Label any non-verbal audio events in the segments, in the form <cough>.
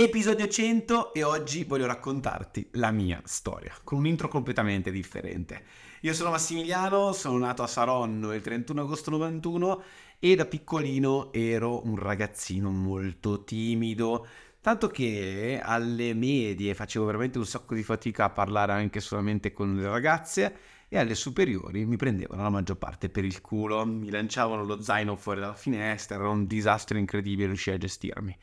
Episodio 100 e oggi voglio raccontarti la mia storia, con un intro completamente differente. Io sono Massimiliano, sono nato a Saronno il 31 agosto 91 e da piccolino ero un ragazzino molto timido, tanto che alle medie facevo veramente un sacco di fatica a parlare anche solamente con le ragazze e alle superiori mi prendevano la maggior parte per il culo, mi lanciavano lo zaino fuori dalla finestra, era un disastro incredibile riuscire a gestirmi.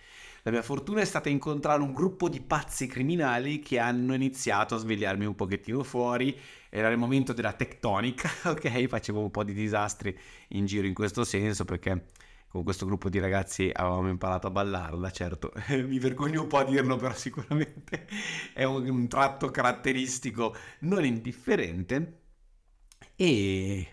La mia fortuna è stata incontrare un gruppo di pazzi criminali che hanno iniziato a svegliarmi un pochettino fuori. Era il momento della tectonica, <laughs> ok? Facevo un po' di disastri in giro in questo senso perché con questo gruppo di ragazzi avevamo imparato a ballarla, certo, <laughs> mi vergogno un po' a dirlo, però sicuramente è un, tratto caratteristico non indifferente. E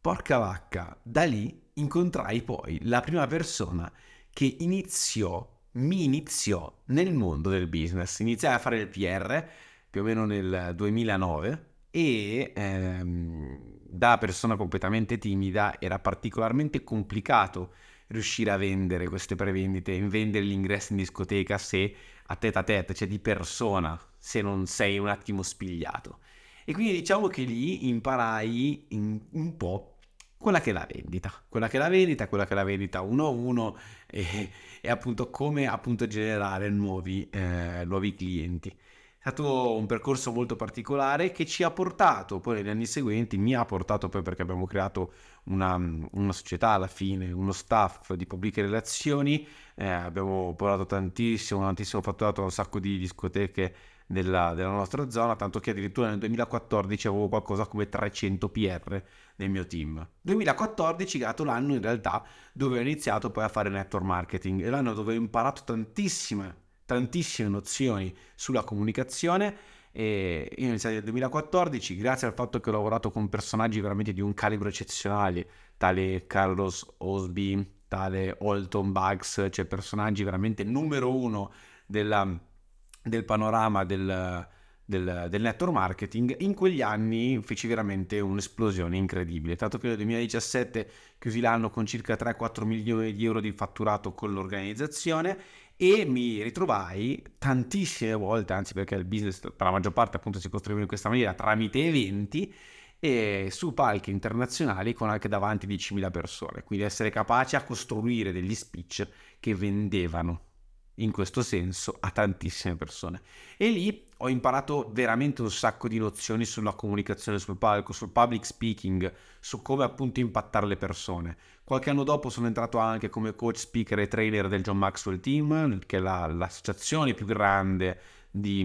porca vacca, da lì incontrai poi la prima persona che iniziò mi iniziò nel mondo del business. Iniziai a fare il PR più o meno nel 2009 e ehm, da persona completamente timida era particolarmente complicato riuscire a vendere queste prevendite, vendere l'ingresso in discoteca se a tête a tête, cioè di persona, se non sei un attimo spigliato. E quindi diciamo che lì imparai in, un po' quella che è la vendita, quella che è la vendita, quella che è la vendita uno a uno e, e appunto come appunto generare nuovi, eh, nuovi clienti. È stato un percorso molto particolare che ci ha portato poi negli anni seguenti, mi ha portato poi perché abbiamo creato una, una società alla fine, uno staff di pubbliche relazioni, eh, abbiamo portato tantissimo, tantissimo fatturato un sacco di discoteche della, della, nostra zona, tanto che addirittura nel 2014 avevo qualcosa come 300 PR nel mio team. 2014 è stato l'anno in realtà dove ho iniziato poi a fare network marketing, è l'anno dove ho imparato tantissime, tantissime nozioni sulla comunicazione e io ho iniziato nel 2014 grazie al fatto che ho lavorato con personaggi veramente di un calibro eccezionale, tale Carlos Osby, tale Holton Bugs, cioè personaggi veramente numero uno della del panorama del, del, del, network marketing, in quegli anni feci veramente un'esplosione incredibile, tanto che nel 2017 chiusi l'anno con circa 3-4 milioni di euro di fatturato con l'organizzazione e mi ritrovai tantissime volte, anzi perché il business per la maggior parte appunto si costruiva in questa maniera tramite eventi e su palchi internazionali con anche davanti 10.000 persone, quindi essere capaci a costruire degli speech che vendevano in questo senso a tantissime persone. E lì ho imparato veramente un sacco di nozioni sulla comunicazione sul palco, sul public speaking, su come appunto impattare le persone. Qualche anno dopo sono entrato anche come coach, speaker e trainer del John Maxwell Team, che è la, l'associazione più grande di,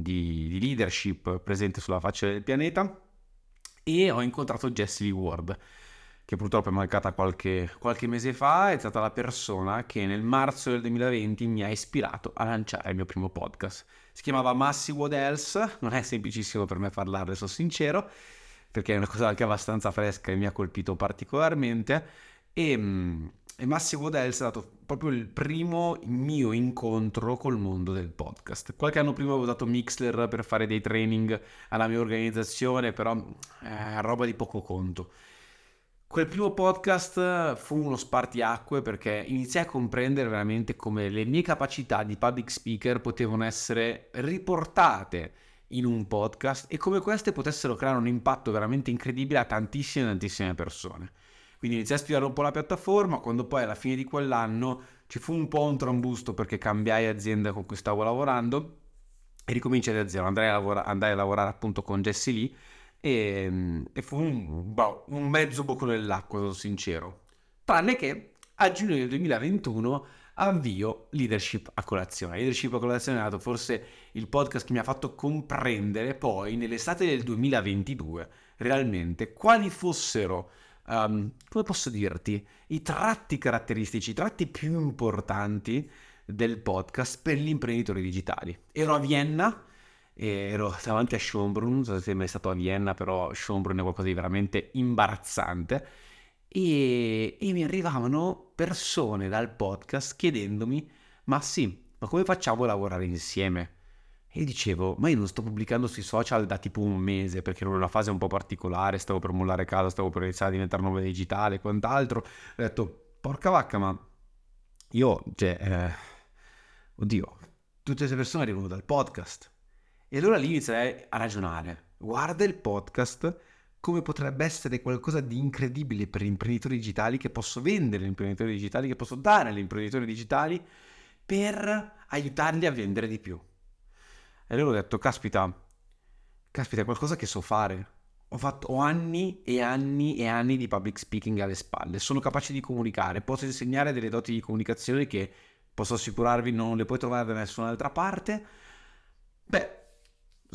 di, di leadership presente sulla faccia del pianeta. E ho incontrato Jesse Lee Ward che purtroppo è mancata qualche, qualche, mese fa, è stata la persona che nel marzo del 2020 mi ha ispirato a lanciare il mio primo podcast. Si chiamava Massi What Else, non è semplicissimo per me parlarne, sono sincero, perché è una cosa anche abbastanza fresca e mi ha colpito particolarmente. E, mm, e Massi What Else è stato proprio il primo mio incontro col mondo del podcast. Qualche anno prima avevo usato Mixler per fare dei training alla mia organizzazione, però eh, roba di poco conto. Quel primo podcast fu uno spartiacque perché iniziai a comprendere veramente come le mie capacità di public speaker potevano essere riportate in un podcast e come queste potessero creare un impatto veramente incredibile a tantissime tantissime persone. Quindi iniziai a studiare un po' la piattaforma, quando poi alla fine di quell'anno ci fu un po' un trambusto perché cambiai azienda con cui stavo lavorando e ricominciai da zero, andai a, lavora- andai a lavorare appunto con Jesse Lee e, e fu un, boh, un mezzo buco nell'acqua, sono sincero. Tranne che a giugno del 2021 avvio Leadership a colazione. Leadership a colazione è stato forse il podcast che mi ha fatto comprendere poi nell'estate del 2022 realmente quali fossero, um, come posso dirti, i tratti caratteristici, i tratti più importanti del podcast per gli imprenditori digitali. Ero a Vienna ero davanti a Schönbrunn, non so se sei mai stato a Vienna, però Schönbrunn è qualcosa di veramente imbarazzante. E, e mi arrivavano persone dal podcast chiedendomi: Ma sì, ma come facciamo a lavorare insieme? E dicevo, ma io non sto pubblicando sui social da tipo un mese perché ero in una fase un po' particolare, stavo per mollare casa, stavo per iniziare a diventare nuova digitale e quant'altro. Ho detto, porca vacca, ma io, cioè, eh, oddio, tutte queste persone arrivano dal podcast. E allora lì inizierai a ragionare. Guarda il podcast come potrebbe essere qualcosa di incredibile per gli imprenditori digitali che posso vendere agli imprenditori digitali, che posso dare agli imprenditori digitali per aiutarli a vendere di più. E allora ho detto, caspita, caspita, è qualcosa che so fare. Ho, fatto, anni e anni e anni di public speaking alle spalle, sono capace di comunicare, posso insegnare delle doti di comunicazione che posso assicurarvi non le puoi trovare da nessun'altra parte. Beh,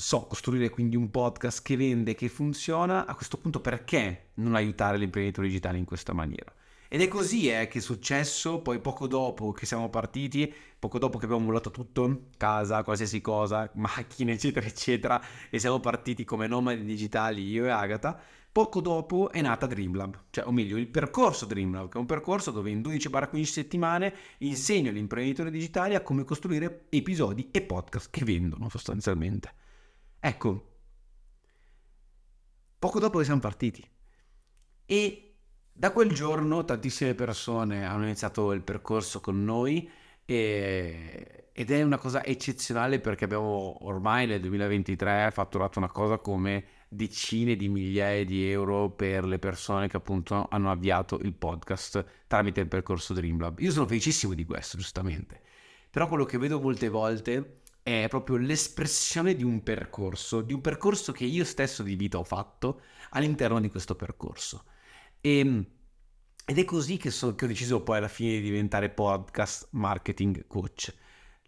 so costruire quindi un podcast che vende, che funziona, a questo punto perché non aiutare l'imprenditore digitale in questa maniera? Ed è così eh, che è successo, poi poco dopo che siamo partiti, poco dopo che abbiamo mollato tutto, casa, qualsiasi cosa, macchine, eccetera, eccetera, e siamo partiti come nomadi digitali io e Agatha, poco dopo è nata Dreamlab, cioè o meglio il percorso Dreamlab, che è un percorso dove in 12-15 settimane insegno agli imprenditori digitali a come costruire episodi e podcast che vendono sostanzialmente. Ecco, poco dopo che siamo partiti. E da quel giorno tantissime persone hanno iniziato il percorso con noi e, ed è una cosa eccezionale perché abbiamo ormai nel 2023 fatturato una cosa come decine di migliaia di euro per le persone che appunto hanno avviato il podcast tramite il percorso Dreamlab. Io sono felicissimo di questo, giustamente. Però quello che vedo molte volte è proprio l'espressione di un percorso, di un percorso che io stesso di vita ho fatto all'interno di questo percorso. E, ehm, ed è così che, so, che ho deciso poi alla fine di diventare podcast marketing coach.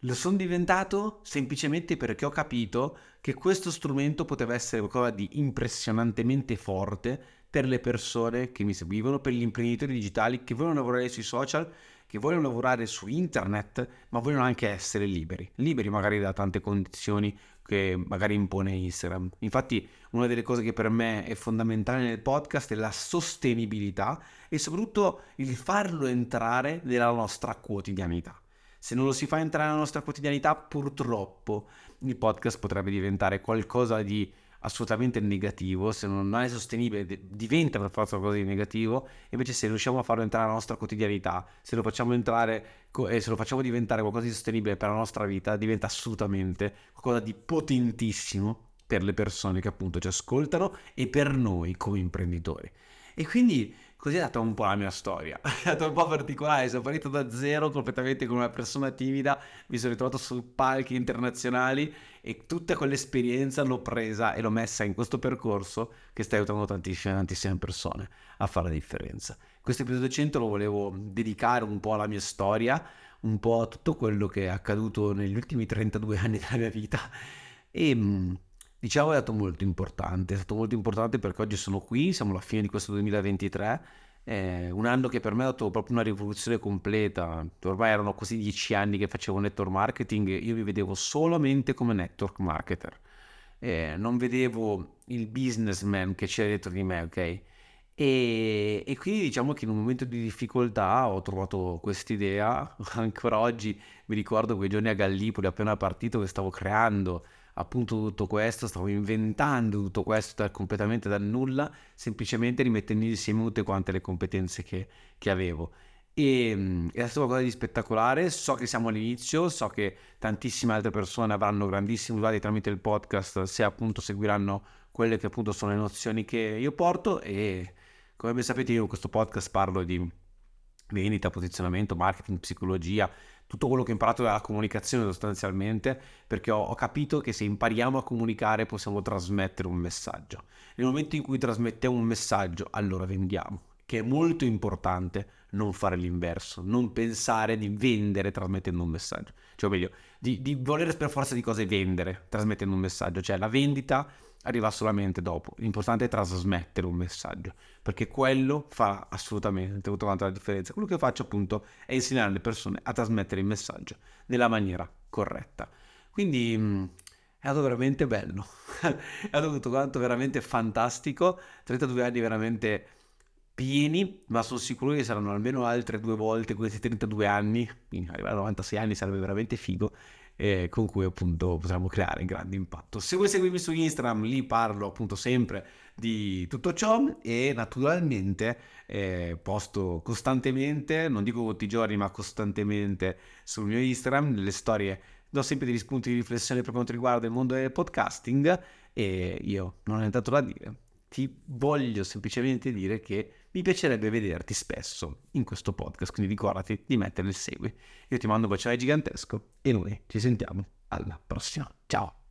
Lo sono diventato semplicemente perché ho capito che questo strumento poteva essere qualcosa di impressionantemente forte per le persone che mi seguivano, per gli imprenditori digitali che vogliono lavorare sui social che vogliono lavorare su internet, ma vogliono anche essere liberi, liberi magari da tante condizioni che magari impone Instagram. Infatti, una delle cose che per me è fondamentale nel podcast è la sostenibilità e soprattutto il farlo entrare nella nostra quotidianità. Se non lo si fa entrare nella nostra quotidianità, purtroppo il podcast potrebbe diventare qualcosa di assolutamente negativo, se non è sostenibile diventa per forza qualcosa di negativo, invece se riusciamo a farlo entrare nella nostra quotidianità, se lo facciamo entrare e se lo facciamo diventare qualcosa di sostenibile per la nostra vita, diventa assolutamente qualcosa di potentissimo per le persone che appunto ci ascoltano e per noi come imprenditori. E quindi Così è stata un po' la mia storia. <laughs> È stata un po' particolare, sono partito da zero completamente come una persona timida, mi sono ritrovato su palchi internazionali e tutta quell'esperienza l'ho presa e l'ho messa in questo percorso che sta aiutando tantissime, tantissime persone a fare la differenza. Questo episodio 100 lo volevo dedicare un po' alla mia storia, un po' a tutto quello che è accaduto negli ultimi 32 anni della mia vita e mm, Diciamo è stato molto importante, è stato molto importante perché oggi sono qui, siamo alla fine di questo 2023, eh, un anno che per me ha dato proprio una rivoluzione completa, ormai erano così dieci anni che facevo network marketing, io mi vedevo solamente come network marketer, eh, non vedevo il businessman che c'era dietro di me, ok? E, e, quindi diciamo che in un momento di difficoltà ho trovato quest'idea, <laughs> ancora oggi mi ricordo quei giorni a Gallipoli appena partito che stavo creando appunto tutto questo, stavo inventando tutto questo da, completamente dal nulla, semplicemente rimettendo insieme tutte quante le competenze che, che avevo. E mm, è stato qualcosa di spettacolare, so che siamo all'inizio, so che tantissime altre persone avranno grandissimi risultati tramite il podcast se appunto seguiranno quelle che appunto sono le nozioni che io porto e come ben sapete io in questo podcast parlo di vendita, posizionamento, marketing, psicologia, tutto quello che ho imparato dalla comunicazione sostanzialmente, perché ho, ho, capito che se impariamo a comunicare possiamo trasmettere un messaggio. Nel momento in cui trasmettiamo un messaggio, allora vendiamo, che è molto importante non fare l'inverso, non pensare di vendere trasmettendo un messaggio, cioè meglio, di, di volere per forza di cose vendere trasmettendo un messaggio, cioè la vendita arriva solamente dopo. L'importante è trasmettere un messaggio, perché quello fa assolutamente tutta la differenza. Quello che faccio appunto è insegnare alle persone a trasmettere il messaggio nella maniera corretta. Quindi mm, è stato veramente bello, <laughs> è stato tutto quanto veramente fantastico, 32 anni veramente pieni, ma sono sicuro che saranno almeno altre due volte questi 32 anni, quindi arrivare a 96 anni sarebbe veramente figo eh, con cui appunto potremo creare grande impatto. Se vuoi seguirmi su Instagram, lì parlo appunto sempre di tutto ciò e naturalmente eh, posto costantemente, non dico tutti i giorni, ma costantemente sul mio Instagram, le storie do sempre degli spunti di riflessione per quanto riguarda il mondo del podcasting e io non ho nient'altro da dire. Ti voglio semplicemente dire che mi piacerebbe vederti spesso in questo podcast, quindi ricordati di mettere il segui. Io ti mando un bacione gigantesco e noi ci sentiamo alla prossima. Ciao!